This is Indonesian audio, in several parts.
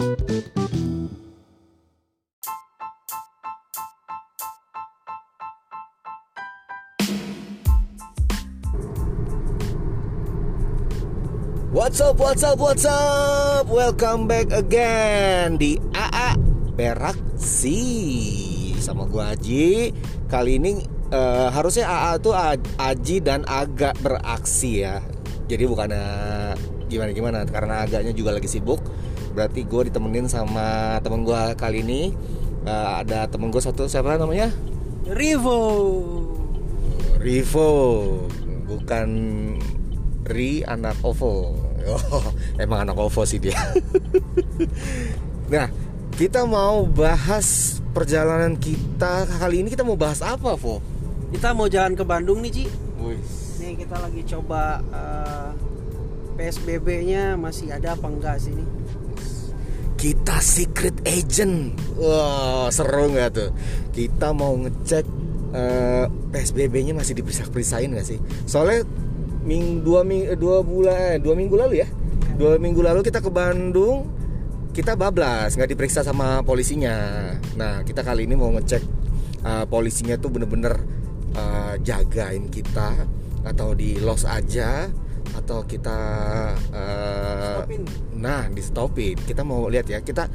What's up, what's up, what's up? Welcome back again di AA Beraksi sama gua Aji. Kali ini eh, harusnya AA tuh Aji dan agak beraksi ya. Jadi bukan gimana gimana karena agaknya juga lagi sibuk. Berarti gue ditemenin sama temen gua kali ini. Eh, ada temen gue satu siapa namanya? Rivo. Rivo bukan Ri anak Ovo oh, emang anak Ovo sih dia nah kita mau bahas perjalanan kita kali ini kita mau bahas apa Vo Kita mau jalan ke Bandung nih, Ci. Wih, Nih kita lagi coba eh, PSBB-nya masih ada apa enggak sih nih? Kita secret agent. Wah seru nggak tuh? Kita mau ngecek eh, PSBB-nya masih diperiksa-periksain nggak sih? Soalnya ming dua ming dua bulan eh, dua minggu lalu ya? Dua minggu lalu kita ke Bandung kita bablas nggak diperiksa sama polisinya. Nah kita kali ini mau ngecek eh, polisinya tuh bener-bener eh, jagain kita atau di los aja atau kita eh, Stopin. nah di stopin kita mau lihat ya kita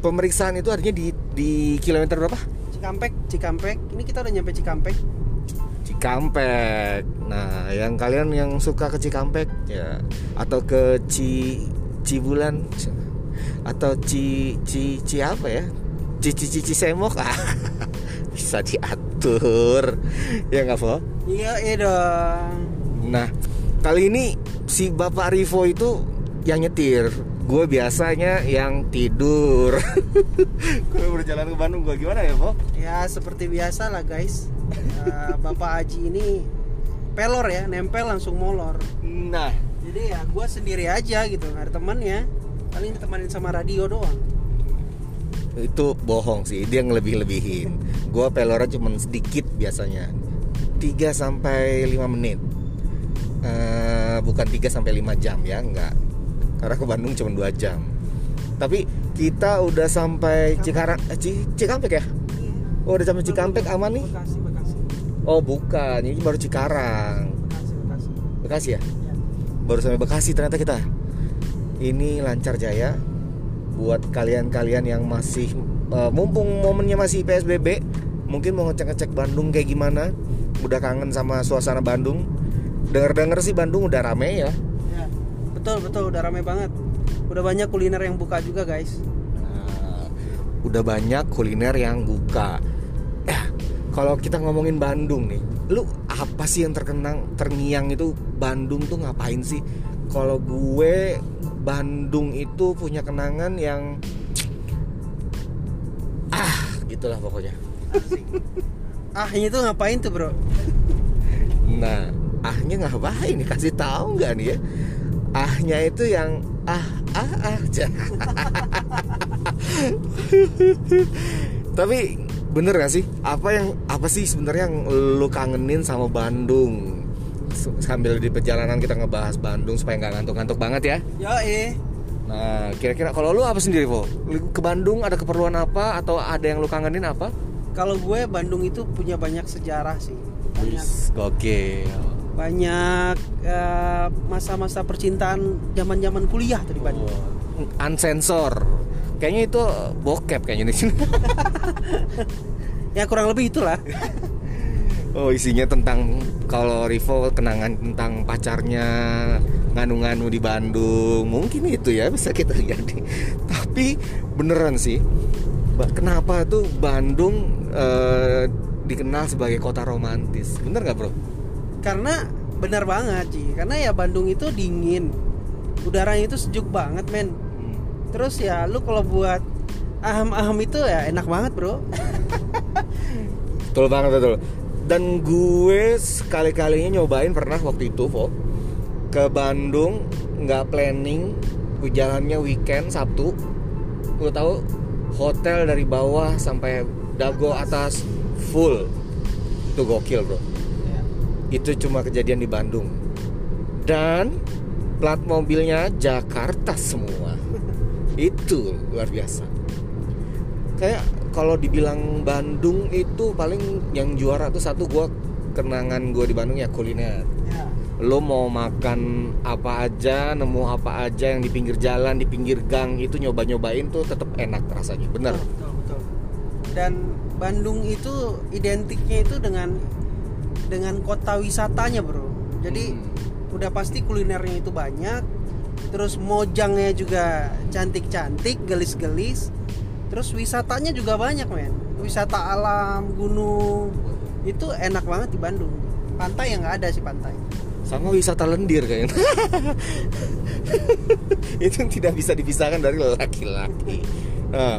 pemeriksaan itu artinya di di kilometer berapa Cikampek, Cikampek. Ini kita udah nyampe Cikampek. Cikampek. Nah, yang kalian yang suka ke Cikampek ya atau ke Ci Cibulan atau Ci Ci Ci apa ya? Ci Ci Ci, Ci Semok ah. Bisa diatur. Ya nggak? Iya, iya dong. Nah, kali ini si Bapak Rivo itu yang nyetir. Gue biasanya yang tidur. Gue berjalan ke Bandung gue gimana ya, Vo? Ya seperti biasa lah guys. Eh, Bapak Aji ini pelor ya, nempel langsung molor. Nah, Jadi ya gue sendiri aja gitu, nggak ada temannya. Paling ditemanin sama radio doang. itu bohong sih dia ngelebih-lebihin gua pelornya cuma sedikit biasanya 3 sampai 5 menit Eh, bukan 3 sampai 5 jam ya enggak. Karena ke Bandung cuma 2 jam. Tapi kita udah sampai Cikarang eh, Ci- Cikampek ya? Oh udah sampai Cikampek aman nih? Oh bukan. Ini baru Cikarang. Bekasi, ya? Ya. baru sampai Bekasi ternyata kita. Ini lancar jaya buat kalian-kalian yang masih eh, mumpung momennya masih PSBB mungkin mau ngecek-ngecek Bandung kayak gimana. Udah kangen sama suasana Bandung denger-denger sih Bandung udah rame ya Ya, betul betul udah rame banget. Udah banyak kuliner yang buka juga guys. Nah, udah banyak kuliner yang buka eh kalau kita ngomongin Bandung nih lu apa sih yang terkenang terngiang itu Bandung tuh ngapain sih kalau gue Bandung itu punya kenangan yang ah gitulah pokoknya Ah ini tuh ngapain tuh bro? nah ahnya ngapain nih? Kasih tahu nggak nih ya? Ahnya itu yang ah ah ah tapi bener gak sih? Apa yang apa sih sebenarnya yang lu kangenin sama Bandung? Sambil di perjalanan kita ngebahas Bandung supaya nggak ngantuk-ngantuk banget ya. Ya eh. nah kira-kira kalau lu apa sendiri? Lu ke Bandung ada keperluan apa? Atau ada yang lu kangenin apa? Kalau gue Bandung itu punya banyak sejarah sih. Banyak. Gokil banyak eh, masa-masa percintaan zaman-zaman kuliah tuh di Bandung. Oh, unsensor. Kayaknya itu bokep kayaknya di sini. Ya kurang lebih itulah. oh isinya tentang kalau Rivo kenangan tentang pacarnya nganu-nganu di Bandung. Mungkin itu ya bisa kita jadi tapi beneran sih kenapa tuh Bandung eh, dikenal sebagai kota romantis? Bener nggak bro Karena benar banget sih. Karena ya Bandung itu dingin. Udaranya itu sejuk banget men. Terus ya lu kalau buat aham-aham itu ya enak banget bro. Betul banget betul. Dan gue sekali-kalinya nyobain pernah waktu itu, Vo. Ke Bandung nggak planning, gue jalannya weekend Sabtu. Lu tahu hotel dari bawah sampai dago atas full. Itu gokil, Bro. Itu cuma kejadian di Bandung. Dan plat mobilnya Jakarta semua. itu luar biasa kayak kalau dibilang Bandung itu paling yang juara tuh satu gua kenangan gue di Bandung ya kuliner ya lo mau makan apa aja nemu apa aja yang di pinggir jalan di pinggir gang itu nyoba nyobain tuh tetap enak rasanya bener betul, betul, betul. dan Bandung itu identiknya itu dengan dengan kota wisatanya bro. Jadi Hmm. udah pasti kulinernya itu banyak terus mojangnya juga cantik-cantik gelis-gelis terus wisatanya juga banyak men. Wisata alam gunung itu enak banget di Bandung. Pantai yang nggak ada sih pantai. Sama wisata lendir kayaknya. Itu yang tidak bisa dipisahkan dari laki-laki. Nah,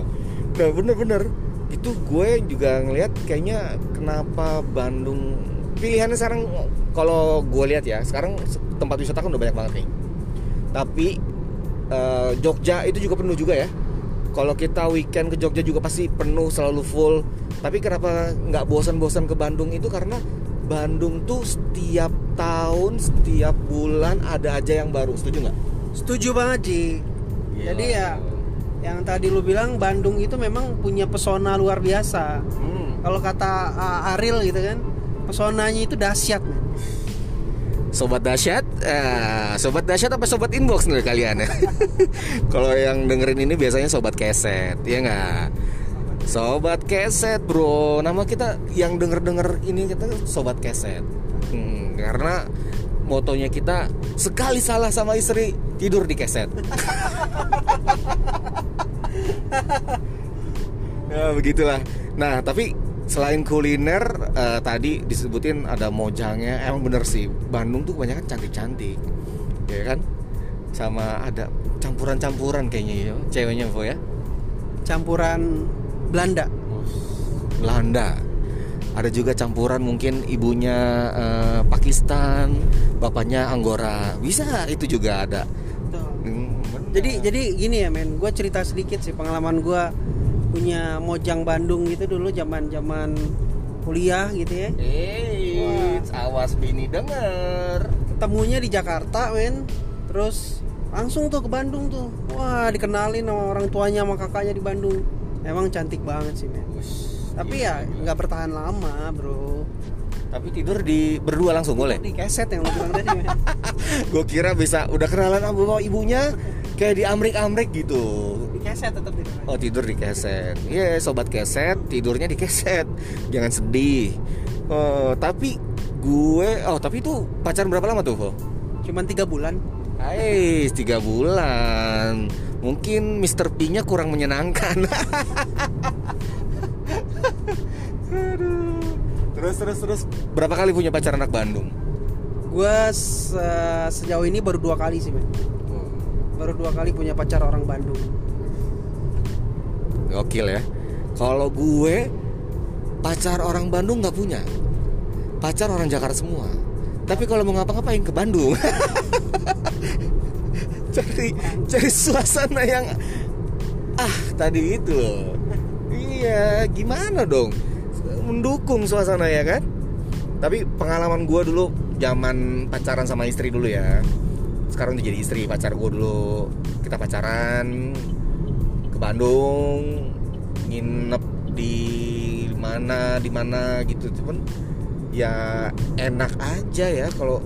nah bener-bener. Itu gue juga ngelihat kayaknya kenapa Bandung pilihannya sekarang kalau gue lihat ya sekarang tempat wisata kan udah banyak banget nih. Tapi eh, Jogja itu juga penuh juga ya. Kalau kita weekend ke Jogja juga pasti penuh selalu full. Tapi kenapa nggak bosan-bosan ke Bandung itu karena Bandung tuh setiap tahun setiap bulan ada aja yang baru. Setuju nggak? setuju banget Ji jadi ya yang tadi lu bilang Bandung itu memang punya pesona luar biasa. Hmm. kalau kata uh, Aril gitu kan pesonanya itu dahsyat men Sobat dahsyat, eh, sobat dahsyat apa sobat inbox nih kalian ya? Kalau yang dengerin ini biasanya sobat keset, ya nggak? Sobat keset bro, nama kita yang denger denger ini kita sobat keset, Hmm, karena motonya kita sekali salah sama istri tidur di keset. ya begitulah. Nah tapi selain kuliner eh, tadi disebutin ada mojangnya, emang bener sih Bandung tuh kebanyakan cantik-cantik, ya kan? Sama ada campuran-campuran kayaknya ya, ceweknya Vo ya. campuran Belanda Belanda. Ada juga campuran mungkin ibunya eh, Pakistan, bapaknya Anggora. Bisa itu juga ada. Hmm, jadi jadi gini ya men gue cerita sedikit sih pengalaman gue punya mojang Bandung gitu dulu zaman zaman kuliah gitu ya. Eits, awas bini denger. ketemunya di Jakarta men terus langsung tuh ke Bandung tuh. Wah dikenalin sama orang tuanya sama kakaknya di Bandung. Emang cantik banget sih men tapi ya nggak bertahan lama bro. Tapi tidur di berdua langsung boleh. di keset yang lu bilang tadi Gue kira bisa udah kenalan sama ibunya kayak di Amrik-Amrik gitu. Keset tetap di Oh tidur di keset. Iya sobat keset tidurnya di keset. Jangan sedih. Oh, tapi gue oh tapi itu pacaran berapa lama tuh, Vo? cuman tiga bulan Ais, tiga bulan. Mungkin Mr. P-nya kurang menyenangkan. Terus terus terus berapa kali punya pacar anak Bandung? gue se- sejauh ini baru dua kali sih men baru dua kali punya pacar orang Bandung Gokil ya. Kalau gue pacar orang Bandung nggak punya. Pacar orang Jakarta semua. Tapi kalau mau ngapa-ngapain ke Bandung. cari cari suasana yang ah tadi itu. Iya, gimana dong? Mendukung suasana ya kan? Tapi pengalaman gue dulu zaman pacaran sama istri dulu ya. Sekarang udah jadi istri pacar gue dulu. Kita pacaran ke Bandung nginep di mana di mana gitu. Cuman ya enak aja ya kalau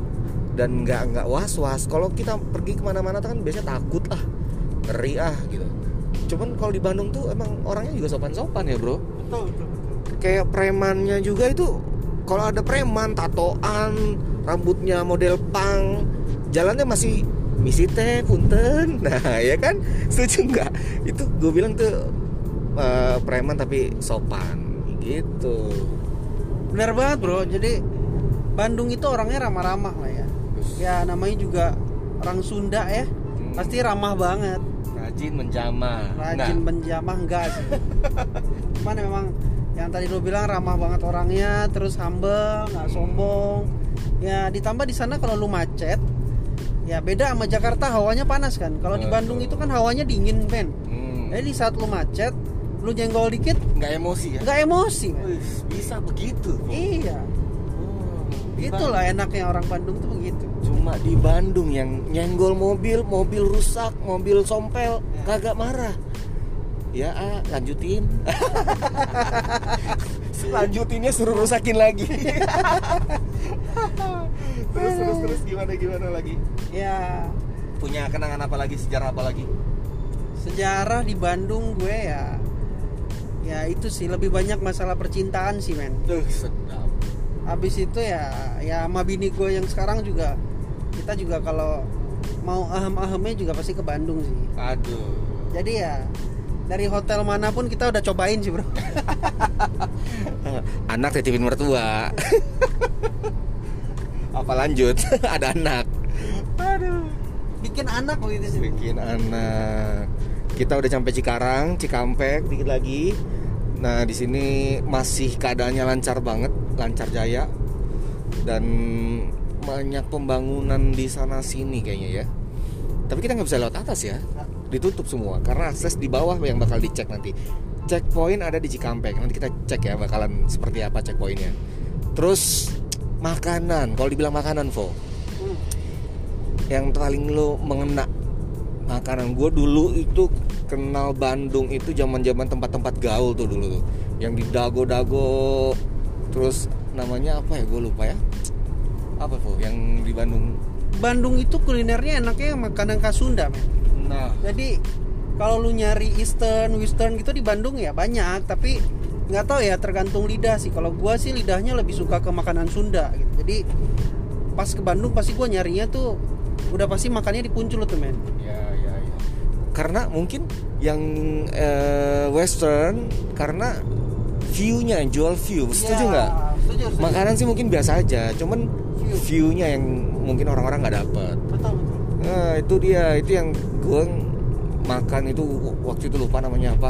dan nggak nggak was was kalau kita pergi ke mana-mana tuh kan biasanya takut ah ngeri ah gitu. Cuman kalau di Bandung tuh emang orangnya juga sopan-sopan ya bro. Betul betul kayak premannya juga itu kalau ada preman tatoan rambutnya model pang jalannya masih misi teh punten. Nah ya kan? Setuju nggak? Itu gue bilang tuh eh, preman tapi sopan gitu. Benar banget bro. Jadi Bandung itu orangnya ramah-ramah lah ya. Ya namanya juga orang Sunda ya. Pasti ramah banget. Rajin menjamah. Rajin menjamah enggak sih. Cuman memang yang tadi lo bilang ramah banget orangnya terus humble nggak sombong. Ya ditambah di sana kalau lu macet ya beda sama Jakarta hawanya panas kan. Kalau di. Bandung itu kan hawanya dingin men. Hmm. jadi di saat lu macet lu jenggol dikit nggak emosi ya? nggak emosi Wih, bisa begitu iya. Oh. itulah enaknya orang Bandung tuh begitu. Cuma di Bandung yang nyenggol mobil mobil rusak mobil sompel Ya. kagak marah. Ya ah, lanjutin. Lanjutinnya suruh rusakin lagi. Terus terus terus gimana gimana lagi? Ya. Punya kenangan apa lagi? Sejarah apa lagi? Sejarah di Bandung gue ya ya itu sih lebih banyak masalah percintaan sih men. Tuh sedap. Habis itu ya ya sama bini gue yang sekarang juga kita juga kalau mau ahem-ahemnya juga pasti ke Bandung sih. Aduh. Jadi ya dari hotel mana pun kita udah cobain sih bro. Anak titipin mertua. Apa lanjut? Ada anak. Aduh bikin anak begitu sih. Bikin anak. Kita udah sampai Cikarang Cikampek dikit lagi nah di sini masih keadaannya lancar banget lancar jaya. Dan banyak pembangunan di sana sini kayaknya ya. Tapi kita nggak bisa lewat atas ya. Ditutup semua karena akses di bawah yang bakal dicek nanti. Checkpoint ada di Cikampek. Nanti kita cek ya bakalan seperti apa checkpointnya. Terus makanan. Kalau dibilang makanan Vo. Hmm. yang paling lo mengena makanan gue dulu itu kenal Bandung itu zaman zaman tempat-tempat gaul tuh dulu tuh. Yang di dago-dago terus namanya apa ya? Gue lupa ya. Apa tuh yang di Bandung? Bandung itu kulinernya enaknya makanan khas Sunda men. Nah. Jadi kalau lu nyari Eastern, Western gitu di Bandung ya banyak tapi nggak tahu ya tergantung lidah sih. Kalau gua sih lidahnya lebih suka ke makanan Sunda gitu. Jadi pas ke Bandung pasti gua nyarinya tuh udah pasti makannya di Puncul tuh men karena mungkin yang eh, Western karena view-nya jual view. Setuju Ya, nggak? makanan sih mungkin biasa aja cuman View. view-nya yang mungkin orang-orang nggak betul Nah itu dia itu yang gue makan itu waktu itu lupa namanya apa.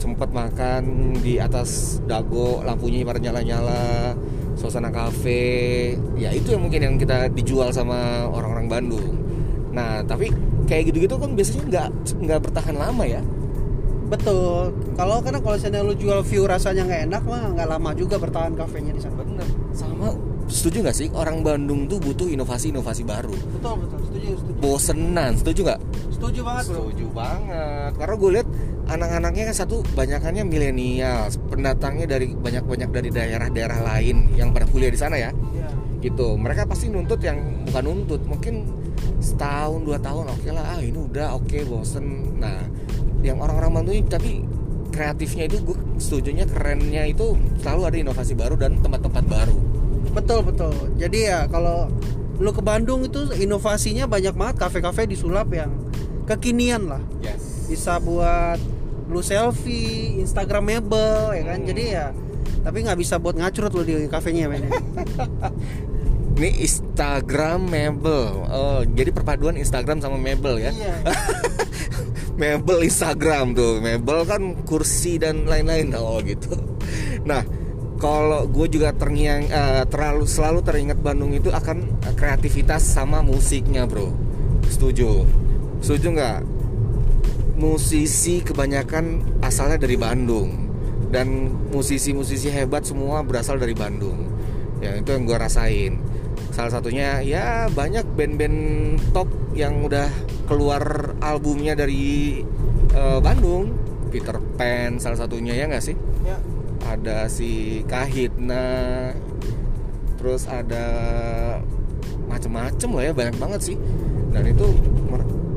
Sempat makan di atas dago lampunya pada nyala-nyala suasana kafe. Ya itu yang mungkin yang kita dijual sama orang-orang Bandung. Nah tapi kayak gitu-gitu kan biasanya nggak nggak bertahan lama ya. Betul. Kalau karena kalau misalnya lu jual view rasanya nggak enak mah nggak lama juga bertahan kafenya di sana. Bener. Sama setuju nggak sih orang Bandung tuh butuh inovasi-inovasi baru? Betul betul. Setuju setuju. Bosenan setuju nggak? Setuju banget bro. Setuju banget. Karena gue lihat anak-anaknya kan satu banyakannya milenial, pendatangnya dari banyak-banyak dari daerah-daerah lain yang pada kuliah di sana ya. ya. Gitu. Mereka pasti nuntut yang bukan nuntut, mungkin setahun dua tahun oke lah. Ah ini udah oke bosen. Nah, yang orang-orang ini tapi kreatifnya itu gue setujunya kerennya itu selalu ada inovasi baru dan tempat-tempat baru. betul betul jadi ya kalau lu ke Bandung itu inovasinya banyak banget kafe-kafe disulap yang kekinian lah Yes. bisa buat lu selfie instagramable ya kan Hmm. jadi ya tapi nggak bisa buat ngacrut lu di kafenya men Ini Instagram Mebel. Oh, jadi perpaduan Instagram sama Mebel ya. iya. Mebel Instagram tuh. Mebel kan kursi dan lain-lain. Oh gitu. Nah kalau gue juga terngiang eh, terlalu selalu teringat Bandung itu akan kreativitas sama musiknya bro. Setuju? Setuju nggak? Musisi kebanyakan asalnya dari Bandung. Dan musisi-musisi hebat semua berasal dari Bandung. Ya itu yang gue rasain salah satunya ya banyak band-band top yang udah keluar albumnya dari eh, Bandung. Peter Pan salah satunya ya nggak sih? Ya. Ada si Kahitna terus ada macem-macem lah ya banyak banget sih. Dan itu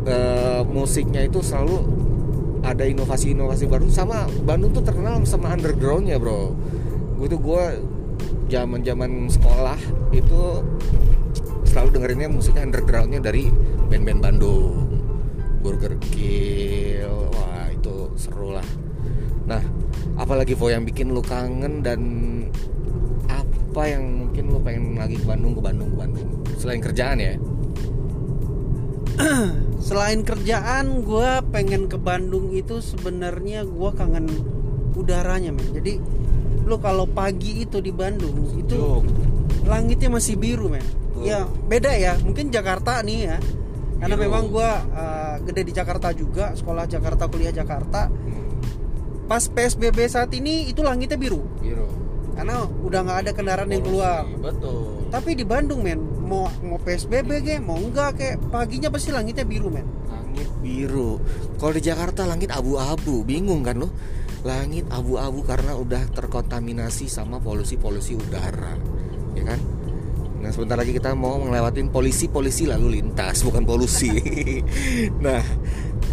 eh, musiknya itu selalu ada inovasi-inovasi baru. Sama Bandung tuh terkenal sama undergroundnya bro. Gue tuh gue zaman zaman sekolah itu selalu dengerinnya musiknya undergroundnya dari band-band Bandung. Burger Kill wah itu seru lah. Nah apalagi Vo yang bikin lu kangen dan apa yang mungkin lu pengen lagi ke Bandung ke Bandung ke Bandung? Selain kerjaan ya? Selain kerjaan gue pengen ke Bandung itu sebenarnya gue kangen udaranya men. Jadi lu kalau pagi itu di Bandung itu Juk. langitnya masih biru men. Ya beda ya. Mungkin Jakarta nih ya. Karena Biru. memang gue gede di Jakarta juga sekolah Jakarta kuliah Jakarta. Pas PSBB saat ini itu langitnya biru. Biru. Karena udah nggak ada kendaraan yang keluar. betul. Tapi di Bandung men mau mau PSBB ge mau enggak kayak paginya pasti langitnya biru men. Langit biru. Kalau di Jakarta langit abu-abu. Bingung kan lo langit abu-abu karena udah terkontaminasi sama polusi-polusi udara ya kan? Nah sebentar lagi kita mau ngelewatin polisi-polisi lalu lintas bukan polusi. Nah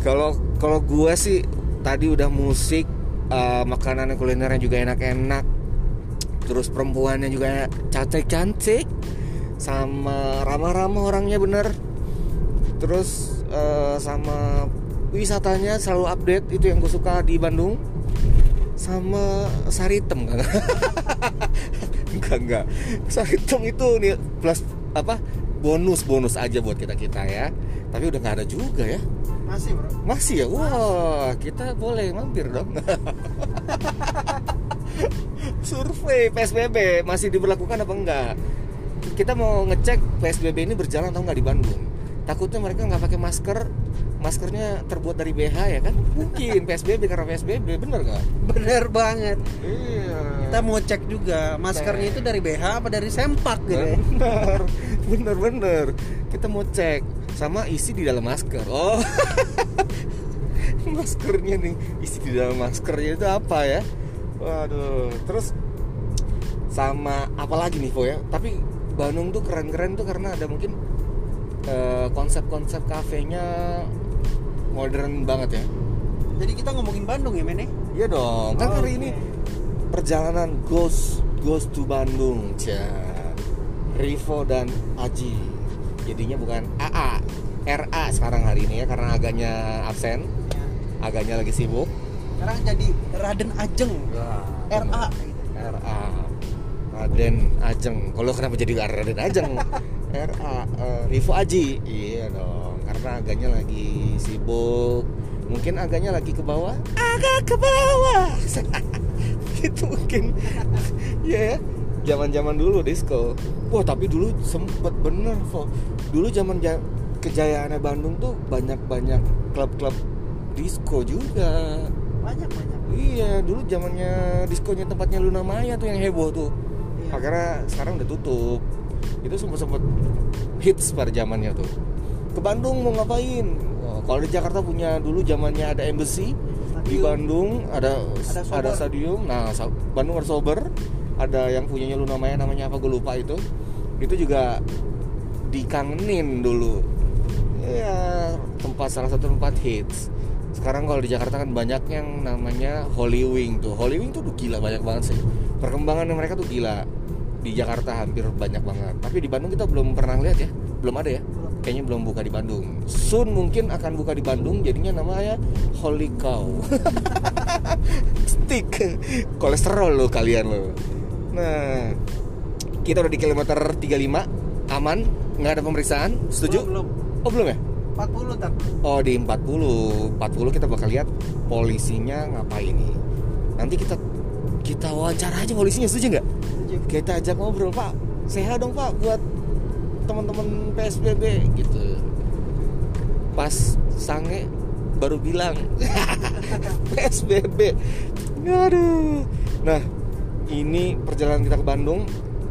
kalau kalau gua sih tadi udah musik uh, makanan kulinernya juga enak-enak terus perempuannya juga cantik-cantik sama ramah-ramah orangnya bener. Terus uh, sama wisatanya selalu update itu yang gue suka di Bandung sama Saritem kan enggak enggak Saritem itu nih plus apa? Bonus bonus aja buat kita kita ya. Tapi udah nggak ada juga ya. Masih bro. Masih ya? Wah kita boleh mampir dong. Survei PSBB masih diberlakukan apa enggak kita mau ngecek PSBB ini berjalan atau enggak di Bandung. Takutnya mereka nggak pakai masker maskernya terbuat dari BH ya kan? Mungkin PSBB karena PSBB bener nggak? Bener banget. Iya. Kita mau cek juga maskernya itu dari BH apa dari sempak gitu ya? Bener bener bener. Kita mau cek sama isi di dalam masker. Oh. Maskernya nih isi di dalam maskernya itu apa ya? Waduh terus sama apa lagi nih Po ya? Tapi Bandung tuh keren-keren tuh karena ada mungkin eh, konsep-konsep kafenya modern banget ya. Jadi kita ngomongin Bandung ya men ya? iya dong. Kan Oh, hari oke. ini perjalanan Ghost Ghost to Bandung Cia. Rivo dan Aji. Jadinya bukan AA RA sekarang hari ini ya karena agaknya absen. Agaknya lagi sibuk. Sekarang jadi Raden Ajeng. RA RA Raden Ajeng. Kalau kenapa jadi Raden Ajeng? RA eh, Rivo Aji. Iya dong karena agaknya lagi sibuk. Mungkin agaknya lagi ke bawah? Agak ke bawah. Itu mungkin. Ya ya. Zaman-zaman dulu disco. Wah tapi dulu sempet bener kok dulu zaman ja- kejayaannya Bandung tuh banyak-banyak klub-klub disco juga. Banyak banyak Iya, dulu zamannya diskonya tempatnya Luna Maya tuh yang heboh tuh. Iya. Akhirnya sekarang udah tutup. Itu sempat sempat hits pada zamannya tuh. Ke Bandung mau ngapain? Oh, kalau di Jakarta punya dulu zamannya ada embassy di Stadium. Bandung ada Ada sober. ada stadium. Nah, Bandung ada sober. Ada yang punyanya Luna Maya namanya apa gue lupa itu. Itu juga dikangenin dulu. Ya, tempat salah satu tempat hits. Sekarang kalau di Jakarta kan banyak yang namanya Holy Wing tuh. Holy Wing tuh udah gila banyak banget sih. Perkembangan mereka tuh gila. Di Jakarta hampir banyak banget. Tapi di Bandung kita belum pernah lihat ya. Belum ada ya. Kayaknya belum buka di Bandung. Soon mungkin akan buka di Bandung jadinya namanya Holy Cow. Stick. Kolesterol lo kalian lo. Nah, kita udah di kilometer 35 aman, nggak ada pemeriksaan. Setuju? belum Oh, belum ya? 40 tak Oh di 40 40 kita bakal lihat polisinya ngapain nih Nanti kita kita wawancara aja polisinya setuju nggak? Kita ajak ngobrol pak Sehat dong pak buat teman-teman PSBB gitu. Pas sange baru bilang PSBB Aduh. Nah ini perjalanan kita ke Bandung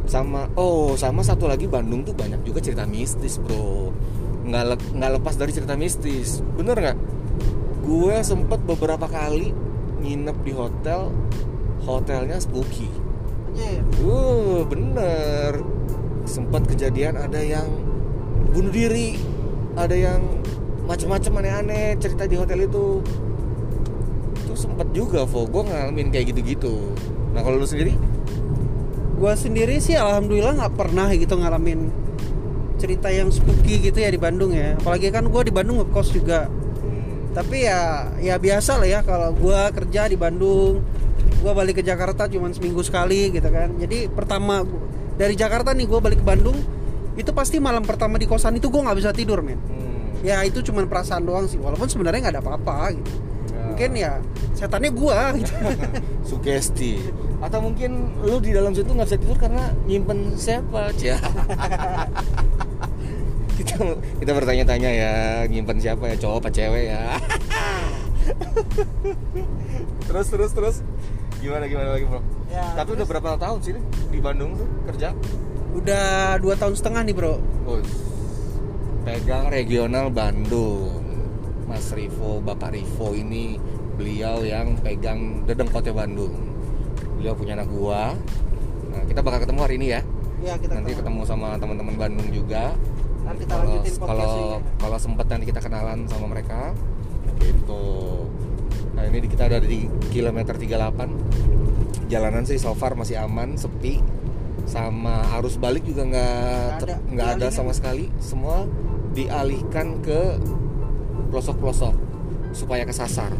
sama oh sama satu lagi Bandung tuh banyak juga cerita mistis bro. Nggak le- nggak lepas dari cerita mistis. Bener nggak? Gue sempet beberapa kali nginep di hotel hotelnya spooky. Anjir. uh bener sempat kejadian ada yang bunuh diri ada yang macam-macam aneh-aneh cerita di hotel itu. Itu sempet juga Vo. Gue ngalamin kayak gitu-gitu. Nah kalau lu sendiri? Gua sendiri sih alhamdulillah nggak pernah gitu ngalamin cerita yang spooky gitu ya di Bandung ya. Apalagi kan gua di Bandung ngekos juga. Tapi ya ya biasa lah ya kalau gua kerja di Bandung. Gua balik ke Jakarta cuma seminggu sekali gitu kan. Jadi pertama dari Jakarta nih gua balik ke Bandung itu pasti malam pertama di kosan itu gua nggak bisa tidur men. Hmm. ya itu cuma perasaan doang sih walaupun sebenarnya nggak ada apa-apa gitu. Ya. mungkin ya setannya gua gitu. Sugesti. Atau mungkin lu di dalam situ nggak bisa tidur karena nyimpen siapa ya. Kita kita bertanya-tanya ya nyimpen siapa ya cowok apa cewek ya? Terus terus terus gimana gimana lagi bro Ya, tapi udah terus- berapa tahun sih di Bandung tuh kerja Udah dua tahun setengah nih bro. Bos. Pegang regional Bandung. Mas Rivo, Bapak Rivo ini beliau yang pegang dedengkotnya Bandung. Beliau punya anak gua. Nah, kita bakal ketemu hari ini ya. Ya kita nanti ketemu sama teman-teman Bandung juga. Ntar kita Kalau lanjutin kalau kalau sempat nanti kita kenalan sama mereka. Gitu. Nah, ini kita ada di kilometer 38. Jalanan sih so far masih aman, sepi. Sama arus balik juga nggak Nggak ada. ada sama sekali. Semua dialihkan ke pelosok-pelosok supaya kesasar.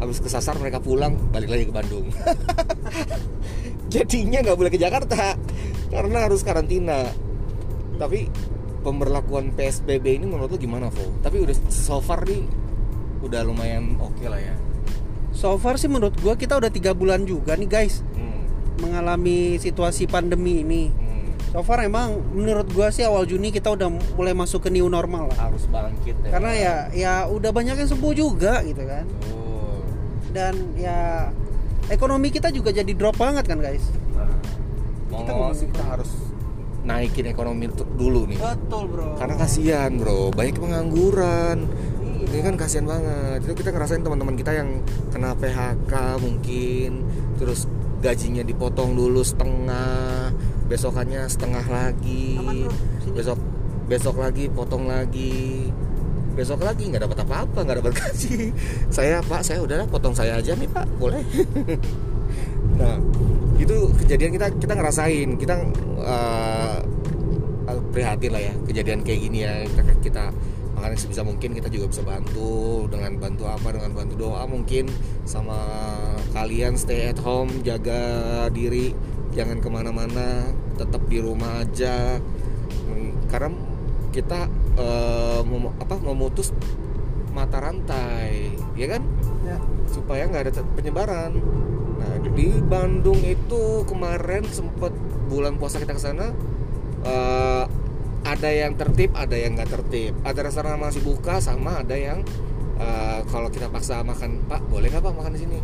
Habis kesasar mereka pulang balik lagi ke Bandung. Jadinya nggak boleh ke Jakarta karena harus karantina. Tapi pemberlakuan PSBB ini menurut lu gimana, Vo? Tapi udah so far nih udah lumayan oke lah ya. So far sih menurut gua kita udah tiga bulan juga nih guys Hmm. mengalami situasi pandemi ini. hmm. So far emang menurut gua sih awal Juni kita udah mulai masuk ke new normal lah. Harus bangkit ya. Karena ya ya udah banyak yang sembuh juga gitu kan. Betul. Dan ya ekonomi kita juga jadi drop banget kan guys. Nah, mau Kita mau sih kita harus naikin ekonomi dulu nih. Betul bro. Karena kasihan, Bro. Banyak pengangguran. Ini kan kasihan banget. Itu kita ngerasain teman-teman kita yang kena PHK mungkin, terus gajinya dipotong dulu setengah, besokannya setengah lagi, besok besok lagi potong lagi, besok lagi nggak dapat apa-apa, nggak dapat gaji. Saya Pak, saya udah potong saya aja nih Pak, boleh. nah itu kejadian kita kita ngerasain, kita eh, prihatin lah ya kejadian kayak gini ya kita, kita makanya sebisa mungkin kita juga bisa bantu dengan bantu apa dengan bantu doa mungkin sama kalian stay at home jaga diri jangan ke mana-mana tetap di rumah aja Hmm, karena kita eh, mem- apa memutus mata rantai ya kan Ya. supaya nggak ada penyebaran. Nah di Bandung itu kemarin sempet bulan puasa kita ke sana eh, ada yang tertib, ada yang nggak tertib. Ada restoran masih buka, sama ada yang eh, kalau kita paksa makan, Pak boleh nggak Pak makan di sini?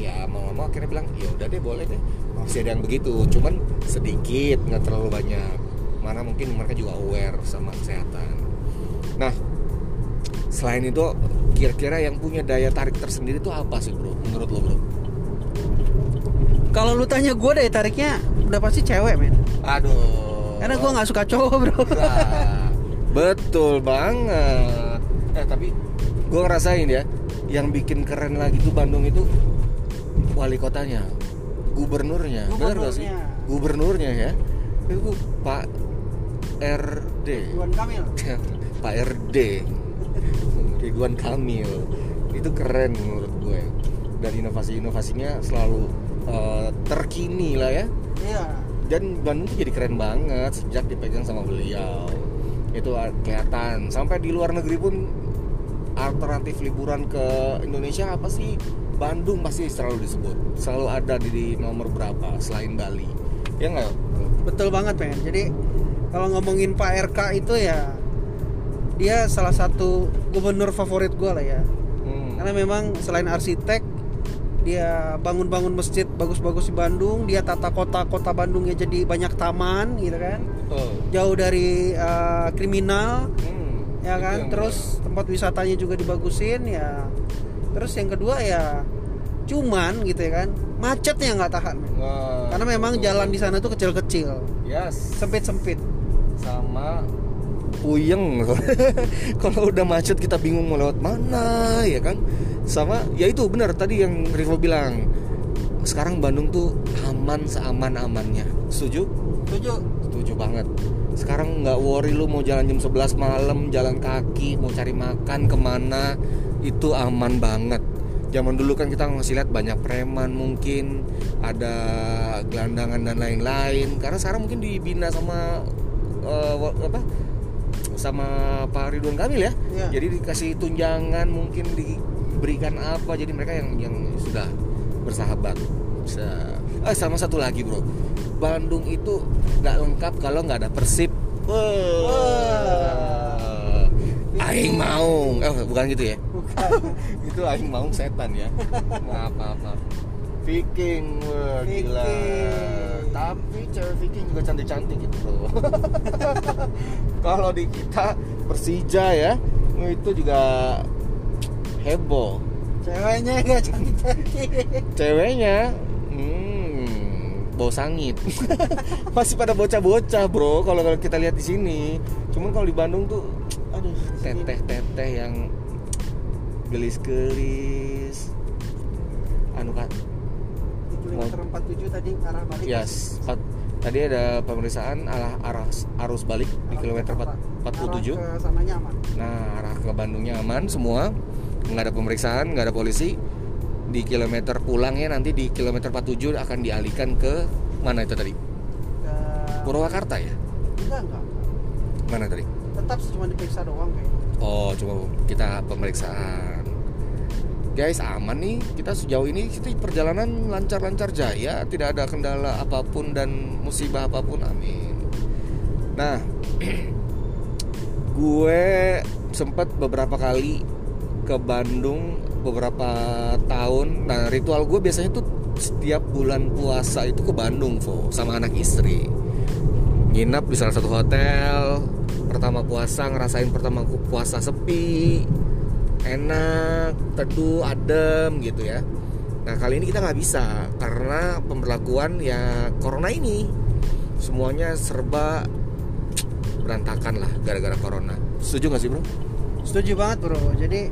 Ya mau nggak mau akhirnya bilang ya udah deh boleh deh. Masih ada yang begitu, cuman sedikit nggak terlalu banyak. Mana mungkin mereka juga aware sama kesehatan. Nah selain itu kira-kira yang punya daya tarik tersendiri itu apa sih bro menurut lo bro Kalau lu tanya gue deh tariknya udah pasti cewek men. aduh Karena gue nggak suka cowok bro. Nah, betul banget. Eh tapi gue ngerasain ya yang bikin keren lagi tuh Bandung itu wali kotanya gubernurnya. Benar gak sih? Gubernurnya. gubernurnya ya. Itu Pak RD Ridwan Kamil. Pak RD Ridwan Kamil. Itu keren menurut gue. Dan inovasi-inovasinya selalu eh, terkini lah ya. Iya. Dan Bandung tuh jadi keren banget sejak dipegang sama beliau itu ah, kelihatan sampai di luar negeri pun alternatif liburan ke Indonesia apa sih Bandung pasti selalu disebut selalu ada di, di nomor berapa selain Bali ya nggak Betul banget men. Jadi kalau ngomongin Pak RK itu ya dia salah satu gubernur favorit gue lah ya. Hmm. Karena memang selain arsitek dia bangun-bangun masjid bagus-bagus di Bandung, dia tata kota-kota Bandungnya jadi banyak taman gitu kan. betul. Jauh dari eh, kriminal Hmm, ya kan. terus tempat wisatanya juga dibagusin ya. Terus yang kedua ya cuman gitu ya kan macetnya nggak tahan. Wah, karena memang betul. jalan di sana tuh kecil-kecil. Yes. Sempit sempit sama puyeng. Kalau udah macet kita bingung mau lewat mana ya kan? Sama ya itu benar tadi yang Rivo bilang. Sekarang Bandung tuh aman seaman amannya setuju? Setuju. Setuju banget. Sekarang nggak worry lu mau jalan jam 11 malam jalan kaki mau cari makan ke mana itu aman banget. Zaman dulu kan kita masih lihat banyak preman mungkin ada gelandangan dan lain-lain. Karena sekarang mungkin dibina sama wa- apa sama Pak Ridwan Kamil ya Iya. jadi dikasih tunjangan mungkin diberikan apa jadi mereka yang yang sudah bersahabat bisa eh sama satu lagi bro Bandung itu nggak lengkap kalau nggak ada Persib. Aing mau, eh bukan gitu ya? bukan itu Aing mau setan ya. Maaf, maaf, maaf. Viking, wah gila. Viking. Tapi cewek Viking juga cantik-cantik gitu. Kalau di kita Persija ya, itu juga heboh. ceweknya nggak cantik cantik Ceweknya, hmm, bau sangit. Masih pada bocah-bocah bro. Kalau kita lihat di sini, cuman kalau di Bandung tuh, aduh, teteh-teteh yang gelis-gelis. Anu kan, kilometer 47 tadi arah balik Yes, empat- tadi ada pemeriksaan arah arah arus balik di kilometer empat- 47. Arah ke sananya aman Nah, arah ke Bandungnya aman semua. Nggak ada pemeriksaan, nggak ada polisi. Di kilometer pulangnya nanti di kilometer 47 akan dialihkan ke mana itu tadi? ke Purwakarta ya? enggak enggak Mana tadi? tetap cuma diperiksa doang kayak Oh, cuma kita pemeriksaan. Guys, aman nih. Kita sejauh ini kita perjalanan lancar-lancar jaya, tidak ada kendala apa pun dan musibah apa pun. Amin. Nah, gue sempat beberapa kali ke Bandung beberapa tahun. Nah, ritual gue biasanya tuh setiap bulan puasa itu ke Bandung, Vo, sama anak istri. Nginap di salah satu hotel. Pertama puasa ngerasain pertama puasa sepi, enak, teduh, adem gitu ya. Nah kali ini kita nggak bisa karena pemberlakuan ya corona ini semuanya serba berantakan lah gara-gara corona. Setuju nggak sih bro? setuju banget bro jadi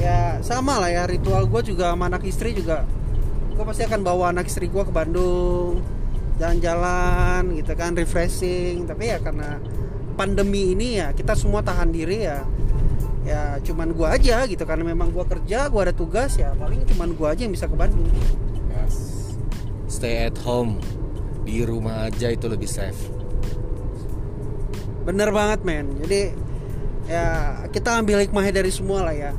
ya sama lah ya ritual gue juga sama anak istri juga gue pasti akan bawa anak istri gue ke Bandung jalan-jalan gitu kan refreshing tapi ya karena pandemi ini ya kita semua tahan diri ya ya cuman gue aja gitu karena memang gue kerja gue ada tugas ya paling cuman gue aja yang bisa ke Bandung Stay at home di rumah aja itu lebih safe. bener banget men jadi ya kita ambil hikmahnya dari semua lah ya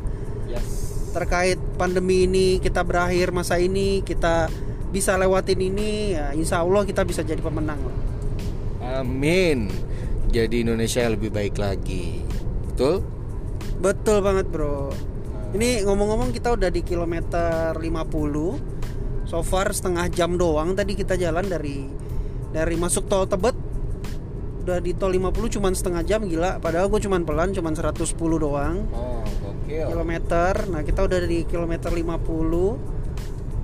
Yes. terkait pandemi ini kita berakhir masa ini kita bisa lewatin ini ya insya Allah kita bisa jadi pemenang lah. Amin. Jadi Indonesia lebih baik lagi. Betul? Betul banget bro ini ngomong-ngomong kita udah di kilometer 50 so far setengah jam doang tadi kita jalan dari dari masuk tol Tebet udah di tol 50 cuman setengah jam gila padahal gue cuman pelan cuman 110 doang Oh, gokil. kilometer. Nah, kita udah di kilometer 50.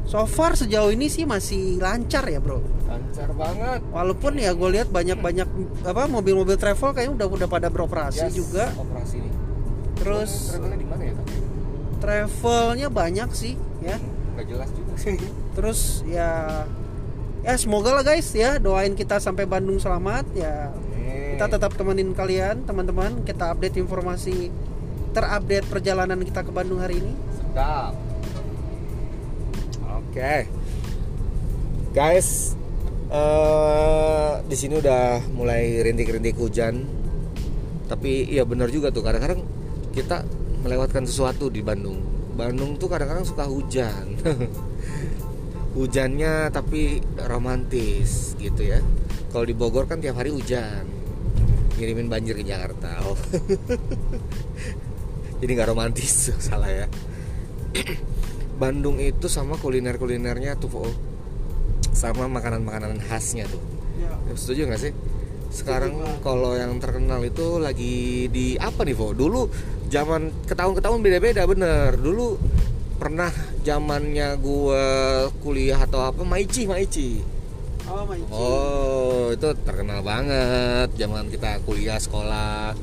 So far sejauh ini sih masih lancar ya, Bro. Lancar banget. Walaupun ya gue lihat banyak-banyak apa mobil-mobil travel kayaknya udah udah pada beroperasi Yes, juga. Operasi nih. Terus travelnya di mana ya? Travelnya banyak sih ya. Nggak jelas juga sih. Terus ya ya semoga lah guys ya doain kita sampai Bandung selamat ya. Kita tetap temenin kalian teman-teman. Kita update informasi terupdate perjalanan kita ke Bandung hari ini. sedap. Oke. Guys, eh di sini udah mulai rintik-rintik hujan. Tapi ya benar juga tuh kadang-kadang kita melewatkan sesuatu di Bandung. Bandung tuh kadang-kadang suka hujan. Hujannya tapi romantis gitu ya. Kalau di Bogor kan tiap hari hujan. Ngirimin banjir ke Jakarta. Oh. Jadi nggak romantis salah ya. Bandung itu sama kuliner-kulinernya tuh Vo. sama makanan-makanan khasnya tuh. Ya. Setuju nggak sih? Sekarang kalau yang terkenal itu lagi di apa nih Vo? Dulu zaman ke tahun ke tahun beda-beda bener. Dulu pernah zamannya gua kuliah atau apa Maici Maici. Oh. Oh, itu terkenal banget zaman kita kuliah sekolah.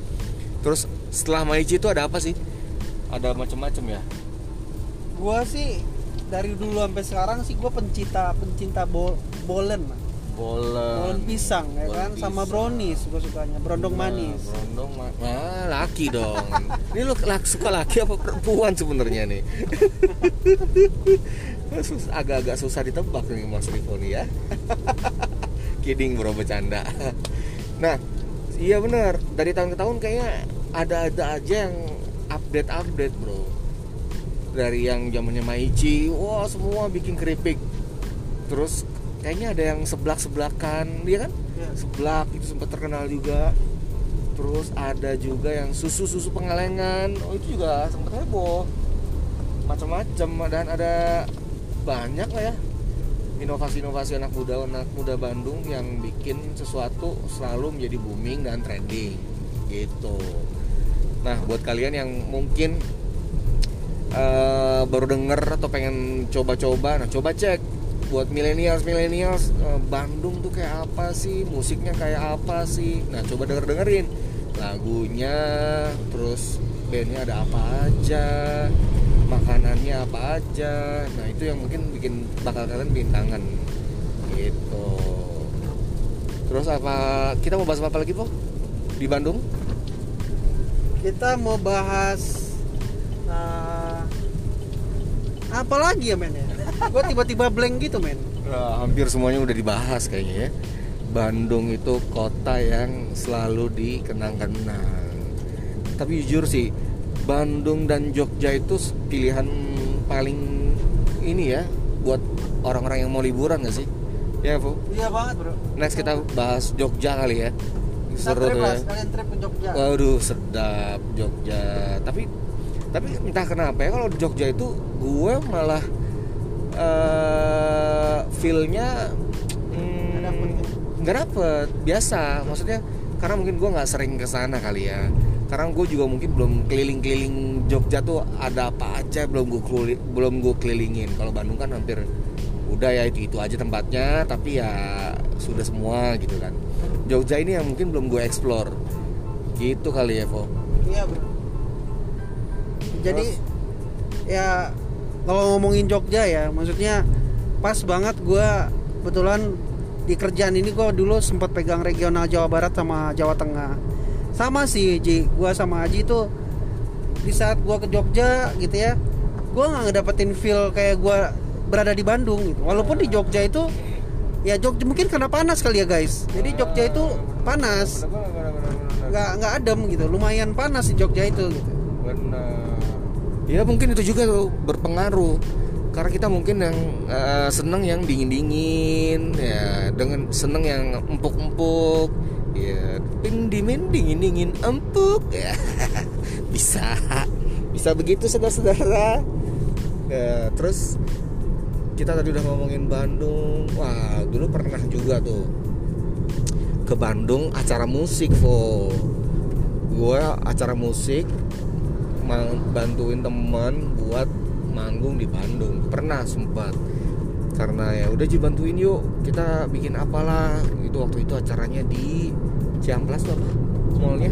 Terus setelah Maici itu ada apa sih? Ada macam-macam ya. Gua sih dari dulu sampai sekarang sih gue pencinta pencinta bol bolen. Bolen. bolen pisang ya Bolen kan sama pisang. brownies gue sukanya brondong Nah, manis Brondong ma Nah, laki dong. Ini lu suka laki apa perempuan sebenarnya nih? Sus- Agak-agak susah ditebak nih Mas Rifo nih ya. Kidding bro bercanda. Nah, iya bener Dari tahun ke tahun kayaknya ada-ada aja yang update-update bro. Dari yang zamannya Maici, wah semua bikin keripik. Terus kayaknya ada yang seblak-seblakan, dia kan? Ya. Seblak itu sempat terkenal juga. Terus ada juga yang susu-susu pengalengan. Oh, itu juga sempat heboh. Macam-macam dan ada banyak lah ya. inovasi-inovasi anak muda anak muda Bandung yang bikin sesuatu selalu menjadi booming dan trending gitu nah buat kalian yang mungkin uh, baru denger atau pengen coba-coba nah coba cek buat millennials millennials uh, Bandung tuh kayak apa sih? Musiknya kayak apa sih? Nah coba denger dengerin lagunya terus bandnya ada apa aja makanannya apa aja. Nah itu yang mungkin bikin bakal kalian bintangan. Gitu. Terus apa kita mau bahas apa lagi po di Bandung? Kita mau bahas uh, apa lagi ya men ya gue tiba-tiba blank gitu men nah, hampir semuanya udah dibahas kayaknya ya Bandung itu kota yang selalu dikenang-kenang tapi jujur sih Bandung dan Jogja itu pilihan paling ini ya buat orang-orang yang mau liburan gak sih? Ya, Bu? Iya banget, Bro. Next kita bahas Jogja kali ya. Seru tuh ya. Kalian trip ke Jogja. Waduh, sedap Jogja. Tapi tapi entah kenapa ya kalau Jogja itu gue malah uh, feel-nya hmm, nggak dapet. Biasa maksudnya karena mungkin gue nggak sering ke sana kali ya. Karena gue juga mungkin belum keliling-keliling Jogja tuh ada apa aja belum gue belum gue kelilingin. Kalau Bandung kan hampir udah ya itu itu aja tempatnya tapi ya sudah semua gitu kan. Jogja ini yang mungkin belum gue explore. Gitu kali ya Vo iya bro. Jadi Terus? ya kalau ngomongin Jogja ya maksudnya pas banget gue kebetulan di kerjaan ini gue dulu sempat pegang regional Jawa Barat sama Jawa Tengah. Sama sih Ji. Gue sama Aji tuh di saat gue ke Jogja gitu ya gue nggak ngedapetin feel kayak gue berada di Bandung gitu. Walaupun di Jogja itu ya Jogja mungkin karena panas kali ya guys. Jadi Jogja itu panas. Nggak nggak adem gitu. Lumayan panas di Jogja itu gitu ya mungkin itu juga tuh berpengaruh. Karena kita mungkin yang uh, seneng yang dingin dingin ya dengan seneng yang empuk empuk ya ping dingin dingin dingin empuk ya. Bisa bisa begitu saudara-saudara. Ya, terus kita tadi udah ngomongin Bandung. Wah dulu pernah juga tuh ke Bandung acara musik Vo gue acara musik bantuin teman buat manggung di Bandung. Pernah sempat. Karena ya udah ji bantuin yuk. Kita bikin apalah. Itu waktu itu acaranya di Ciamplas tuh apa? Mallnya?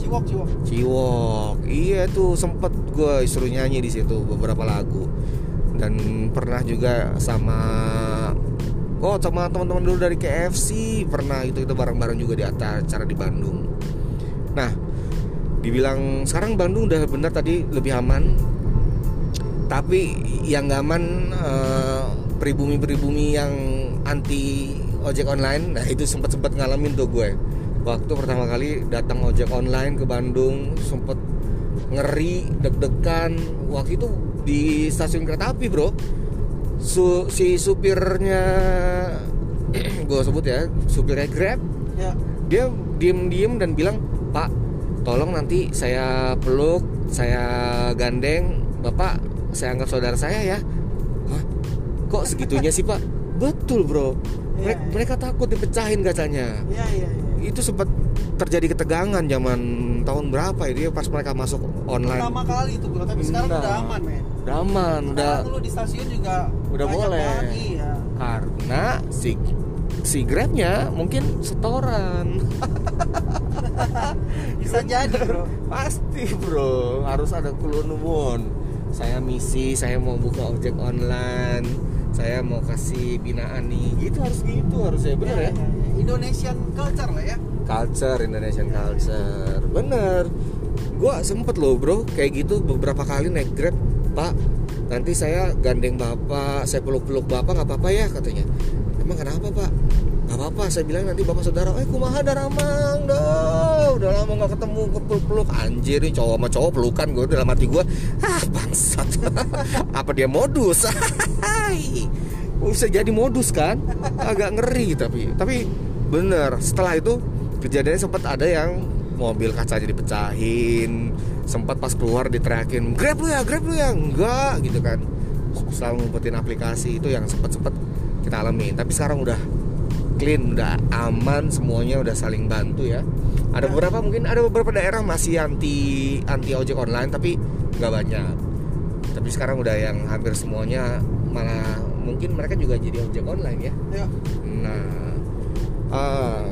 Ciwok Ciwok. Ciwok. Iya tuh sempet gue suruh nyanyi di situ beberapa lagu. Dan pernah juga sama oh sama teman-teman dulu dari KFC pernah itu itu bareng-bareng juga di acara di Bandung. Nah dibilang sekarang Bandung udah bener tadi lebih aman tapi yang gak aman uh, pribumi-pribumi yang anti ojek online. Nah itu sempat sempat ngalamin tuh gue. Waktu pertama kali datang ojek online ke Bandung sempat ngeri deg-degan. Waktu itu di stasiun kereta api bro. Su si supirnya gue sebut ya supirnya Grab. Ya. dia diem-diem dan bilang Pak tolong nanti saya peluk saya gandeng Bapak saya anggap saudara saya ya. Kok segitunya sih pak? Betul bro. Mereka, ya, ya. mereka takut dipecahin kacanya ya, ya, ya. itu sempat terjadi ketegangan zaman tahun berapa itu ya pas mereka masuk online? Pertama kali itu bro. Tapi sekarang nah, udah aman men. Udah aman udah dulu di stasiun juga udah boleh. lagi, ya. karena si si grabnya mungkin setoran bisa jadi bro. Pasti bro. Harus ada kulon saya misi saya mau buka ojek online. Saya mau kasih binaan nih. Gitu harus gitu harus ya. Bener ya, ya? Indonesian culture lah ya. Culture Indonesian culture. Bener. Gua sempet loh bro. Kayak gitu beberapa kali naik grab pak nanti saya gandeng bapak saya peluk-peluk bapak nggak apa-apa ya katanya. Emang kenapa pak nggak apa-apa saya bilang nanti bapak saudara eh kumaha daramang dah udah lama nggak ketemu peluk-peluk anjir nih cowok sama cowok pelukan gue dalam hati gue ah bangsat. Apa dia modus? Bisa jadi modus kan? Agak ngeri tapi. Tapi bener. Setelah itu kejadiannya sempat ada yang mobil kaca jadi dipecahin sempat pas keluar diteriakin grab lu ya grab lu ya. Enggak gitu kan. Selalu ngumpetin aplikasi itu yang sempat sempat kita alami tapi sekarang udah clean udah aman semuanya udah saling bantu ya ada Ya. beberapa mungkin ada beberapa daerah masih anti anti ojek online tapi nggak banyak tapi sekarang udah yang hampir semuanya malah mungkin mereka juga jadi ojek online ya Ya. Nah, ah,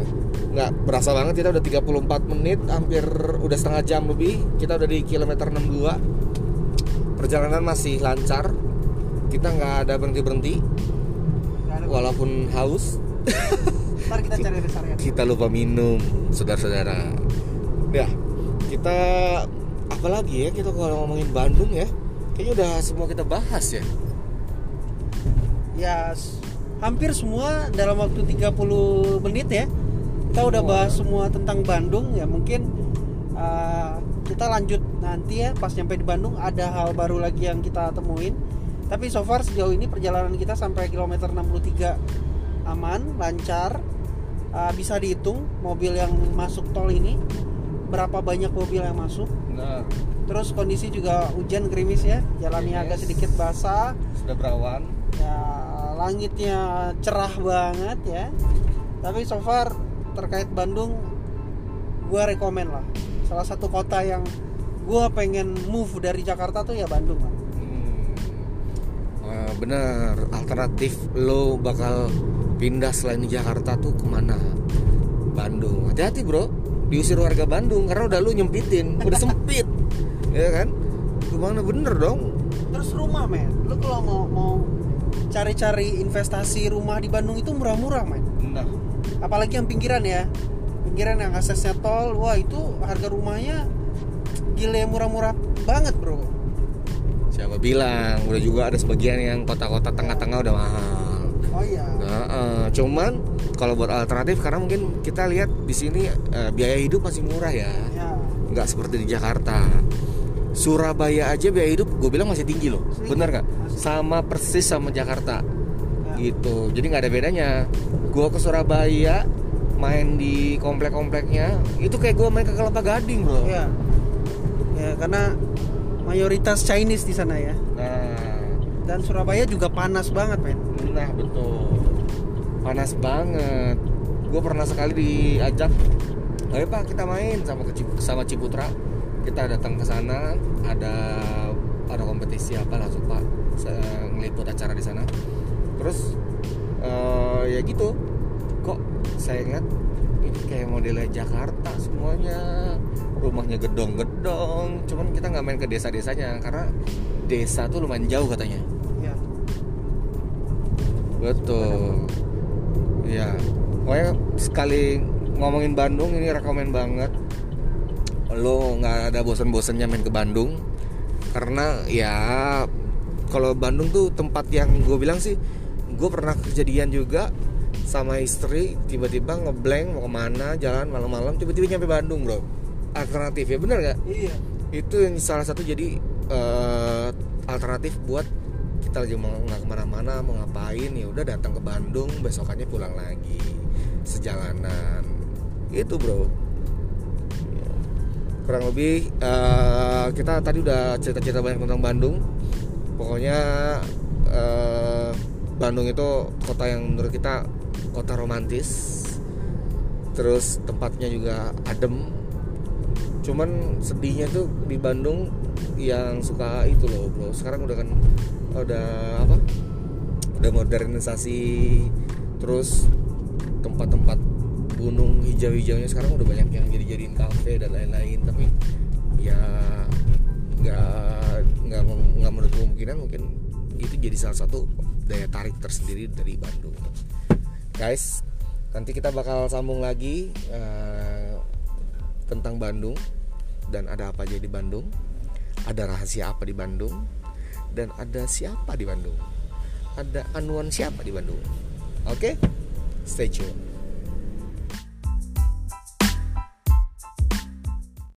nggak berasa banget kita udah 34 menit, hampir udah setengah jam lebih. Kita udah di kilometer 62. Perjalanan masih lancar. Kita nggak ada berhenti berhenti, walaupun haus. Ntar kita cari rest area. Kita lupa minum, saudara-saudara. Ya, kita apa lagi ya kita kalau ngomongin Bandung ya? Kayaknya udah semua kita bahas ya. Ya hampir semua dalam waktu 30 menit ya. Kita udah Semua. bahas semua tentang Bandung ya mungkin uh, kita lanjut nanti ya pas nyampe di Bandung ada hal baru lagi yang kita temuin. Tapi so far sejauh ini perjalanan kita sampai kilometer 63 aman, lancar. Uh, bisa dihitung mobil yang masuk tol ini berapa banyak mobil yang masuk. Nah, Terus kondisi juga hujan gerimis ya, jalannya agak Yes. sedikit basah. sudah berawan. ya langitnya cerah banget ya tapi so far terkait Bandung gue rekomen lah salah satu kota yang gue pengen move dari Jakarta tuh ya Bandung lah. Hmm. Wah, bener alternatif lo bakal pindah selain di Jakarta tuh ke mana? Bandung. Hati-hati bro. Diusir warga Bandung karena udah lu nyempitin. Udah sempit. Ya kan? Gimana? Bener dong. Terus rumah men. Lu kalau mau mau cari-cari investasi rumah di Bandung itu murah-murah men. Nah apalagi yang pinggiran ya. Pinggiran yang aksesnya tol wah itu harga rumahnya gile murah-murah banget bro. Siapa bilang? Udah juga ada sebagian yang kota-kota tengah-tengah udah mahal oh iya Nah, eh, cuman kalau buat alternatif karena mungkin kita lihat di sini eh, biaya hidup masih murah ya ya nggak seperti di Jakarta. Surabaya aja biaya hidup gue bilang masih tinggi loh, Tinggi. bener nggak? Masih. Sama persis sama Jakarta, Ya. gitu. Jadi nggak ada bedanya. Gue ke Surabaya main di komplek-kompleknya itu kayak gue main ke Kelapa Gading bro. Ya, ya karena mayoritas Chinese di sana ya. Nah, Dan Surabaya juga panas banget, men. nah betul. Panas banget. Gue pernah sekali diajak, ayo pak kita main sama ke sama Ciputra. Kita datang ke sana, ada ada kompetisi apa lah pak, saya ngeliput acara di sana. Terus eh, ya gitu, kok saya ingat ini kayak modelnya Jakarta semuanya rumahnya gedong-gedong cuman kita nggak main ke desa-desanya karena desa tuh lumayan jauh katanya Ya. Betul. Ya. Pokoknya sekali ngomongin Bandung ini rekomen banget. Lo nggak ada bosan-bosannya main ke Bandung karena ya kalau Bandung tuh tempat yang gue bilang sih gue pernah kejadian juga sama istri tiba-tiba ngeblank mau ke mana jalan malam-malam tiba-tiba nyampe Bandung bro alternatif ya bener gak Iya. itu yang salah satu jadi eh, alternatif buat kita lagi mau nggak ke mana-mana mau ngapain? Ya udah datang ke Bandung besokannya pulang lagi. Sejalanan. Itu bro. Kurang lebih eh, kita tadi udah cerita-cerita banyak tentang Bandung. Pokoknya eh, Bandung itu kota yang menurut kita kota romantis. Terus tempatnya juga adem. Cuman sedihnya tuh di Bandung yang suka itu loh bro. Sekarang udah kan udah apa? Udah modernisasi terus tempat-tempat gunung hijau-hijaunya sekarang udah banyak yang jadi-jadiin kafe dan lain-lain. Tapi ya nggak nggak nggak menurut kemungkinan mungkin itu jadi salah satu daya tarik tersendiri dari Bandung guys nanti kita bakal sambung lagi eh, tentang Bandung dan ada apa aja di Bandung ada rahasia apa di Bandung? Dan ada siapa di Bandung? Ada anuan siapa di Bandung? Oke? Stay tune